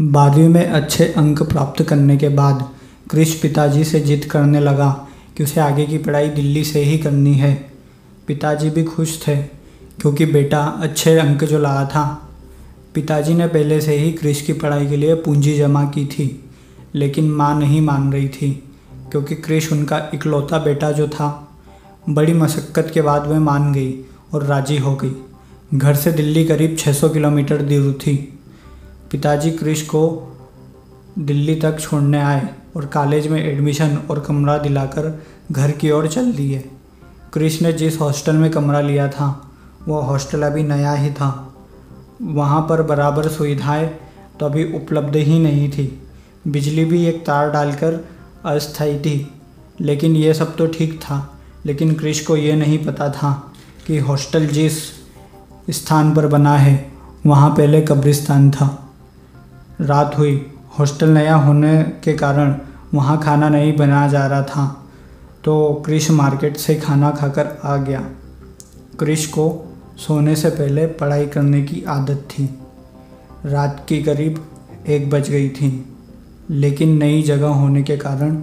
बारहवीं में अच्छे अंक प्राप्त करने के बाद क्रिश पिताजी से जिद करने लगा कि उसे आगे की पढ़ाई दिल्ली से ही करनी है। पिताजी भी खुश थे, क्योंकि बेटा अच्छे अंक जो लाया था। पिताजी ने पहले से ही क्रिश की पढ़ाई के लिए पूंजी जमा की थी, लेकिन माँ नहीं मान रही थी, क्योंकि क्रिश उनका इकलौता बेटा जो था, बड़ी मशक्क़त के बाद वह मान गई और राज़ी हो गई। घर से दिल्ली करीब 600 किलोमीटर दूर थी। पिताजी क्रिश को दिल्ली तक छोड़ने आए और कॉलेज में एडमिशन और कमरा दिलाकर घर की ओर चल दिए। क्रिश ने जिस हॉस्टल में कमरा लिया था, वह हॉस्टल अभी नया ही था। वहाँ पर बराबर सुविधाएँ तो अभी उपलब्ध ही नहीं थी। बिजली भी एक तार डालकर अस्थायी थी, लेकिन ये सब तो ठीक था। लेकिन क्रिश को ये नहीं पता था कि हॉस्टल जिस स्थान पर बना है, वहाँ पहले कब्रिस्तान था। रात हुई। हॉस्टल नया होने के कारण वहाँ खाना नहीं बनाया जा रहा था तो क्रिश मार्केट से खाना खाकर आ गया। क्रिश को सोने से पहले पढ़ाई करने की आदत थी। रात की करीब एक बज गई थी, लेकिन नई जगह होने के कारण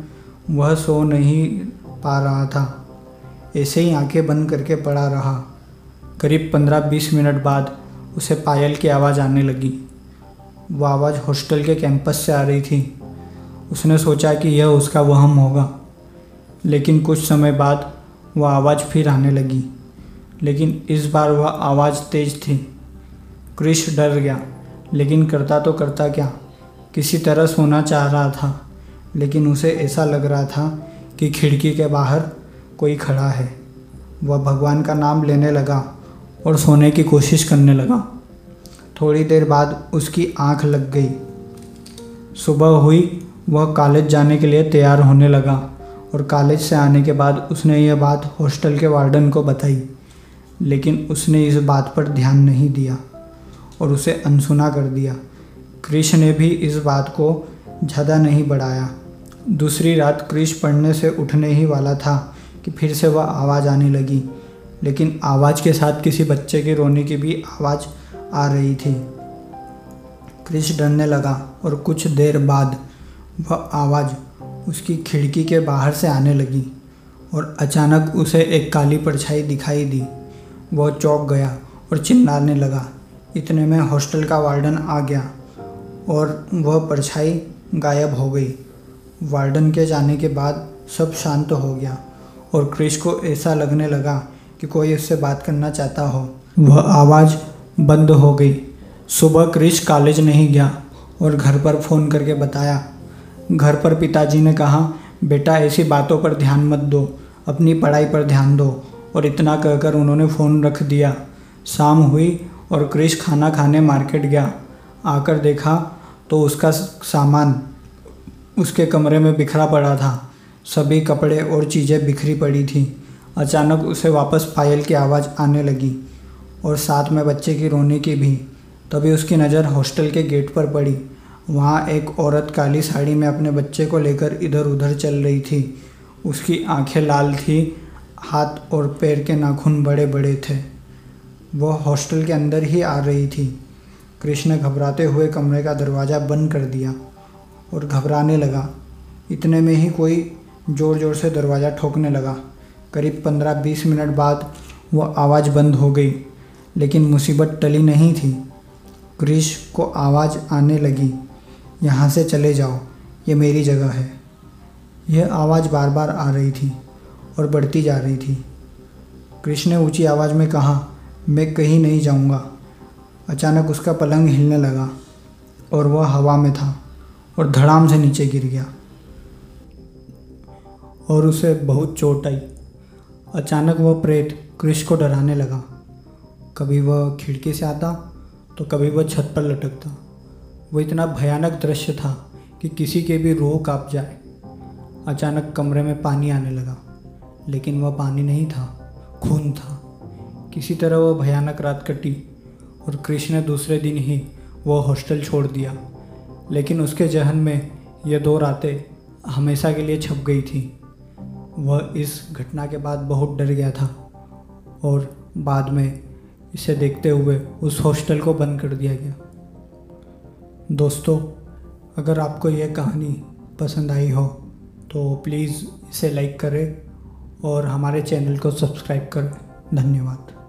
वह सो नहीं पा रहा था। ऐसे ही आँखें बंद करके पड़ा रहा। करीब पंद्रह बीस मिनट बाद उसे पायल की आवाज़ आने लगी। वो आवाज़ हॉस्टल के कैंपस से आ रही थी। उसने सोचा कि यह उसका वहम होगा। लेकिन कुछ समय बाद वह आवाज़ फिर आने लगी। लेकिन इस बार वह आवाज़ तेज थी। क्रिश डर गया। लेकिन करता तो करता क्या? किसी तरह सोना चाह रहा था। लेकिन उसे ऐसा लग रहा था कि खिड़की के बाहर कोई खड़ा है। वह भगवान का नाम लेने लगा और सोने की कोशिश करने लगा। थोड़ी देर बाद उसकी आँख लग गई। सुबह हुई, वह कॉलेज जाने के लिए तैयार होने लगा और कॉलेज से आने के बाद उसने यह बात हॉस्टल के वार्डन को बताई, लेकिन उसने इस बात पर ध्यान नहीं दिया और उसे अनसुना कर दिया। क्रिश ने भी इस बात को ज़्यादा नहीं बढ़ाया। दूसरी रात क्रिश पढ़ने से उठने ही वाला था कि फिर से वह आवाज़ आने लगी, लेकिन आवाज़ के साथ किसी बच्चे के रोने की भी आवाज़ आ रही थी। क्रिश डरने लगा और कुछ देर बाद वह आवाज़ उसकी खिड़की के बाहर से आने लगी और अचानक उसे एक काली परछाई दिखाई दी। वह चौंक गया और चिल्लाने लगा, इतने में हॉस्टल का वार्डन आ गया। और वह परछाई गायब हो गई। वार्डन के जाने के बाद सब शांत हो गया और क्रिश को ऐसा लगने लगा कि कोई उससे बात करना चाहता हो। वह आवाज़ बंद हो गई। सुबह क्रिश कॉलेज नहीं गया और घर पर फ़ोन करके बताया। घर पर पिताजी ने कहा, बेटा, ऐसी बातों पर ध्यान मत दो, अपनी पढ़ाई पर ध्यान दो। और इतना कहकर उन्होंने फ़ोन रख दिया। शाम हुई और क्रिश खाना खाने मार्केट गया। आकर देखा तो उसका सामान उसके कमरे में बिखरा पड़ा था। सभी कपड़े और चीज़ें बिखरी पड़ी थी। अचानक उसे वापस पायल की आवाज़ आने लगी। और साथ में बच्चे की रोने की भी। तभी उसकी नज़र हॉस्टल के गेट पर पड़ी। वहाँ एक औरत काली साड़ी में अपने बच्चे को लेकर इधर उधर चल रही थी। उसकी आँखें लाल थी, हाथ और पैर के नाखून बड़े बड़े थे। वह हॉस्टल के अंदर ही आ रही थी। कृष्ण घबराते हुए कमरे का दरवाज़ा बंद कर दिया और घबराने लगा। इतने में ही कोई ज़ोर ज़ोर से दरवाज़ा ठोकने लगा। करीब पंद्रह बीस मिनट बाद वह आवाज़ बंद हो गई। लेकिन मुसीबत टली नहीं थी। क्रिश को आवाज़ आने लगी, यहाँ से चले जाओ, ये मेरी जगह है। यह आवाज़ बार बार आ रही थी और बढ़ती जा रही थी। क्रिश ने ऊँची आवाज़ में कहा, मैं कहीं नहीं जाऊँगा। अचानक उसका पलंग हिलने लगा और वह हवा में था और धड़ाम से नीचे गिर गया और उसे बहुत चोट आई। अचानक वह प्रेत क्रिश को डराने लगा। कभी वह खिड़की से आता तो कभी वह छत पर लटकता। वो इतना भयानक दृश्य था कि किसी के भी रूह काँप जाए। अचानक कमरे में पानी आने लगा, लेकिन वह पानी नहीं था, खून था। किसी तरह वह भयानक रात कटी और कृष्ण ने दूसरे दिन ही वह हॉस्टल छोड़ दिया। लेकिन उसके जहन में यह दो रातें हमेशा के लिए छप गई थी। वह इस घटना के बाद बहुत डर गया था और बाद में इसे देखते हुए उस हॉस्टल को बंद कर दिया गया। दोस्तों, अगर आपको यह कहानी पसंद आई हो तो प्लीज़ इसे लाइक करें और हमारे चैनल को सब्सक्राइब करें। धन्यवाद।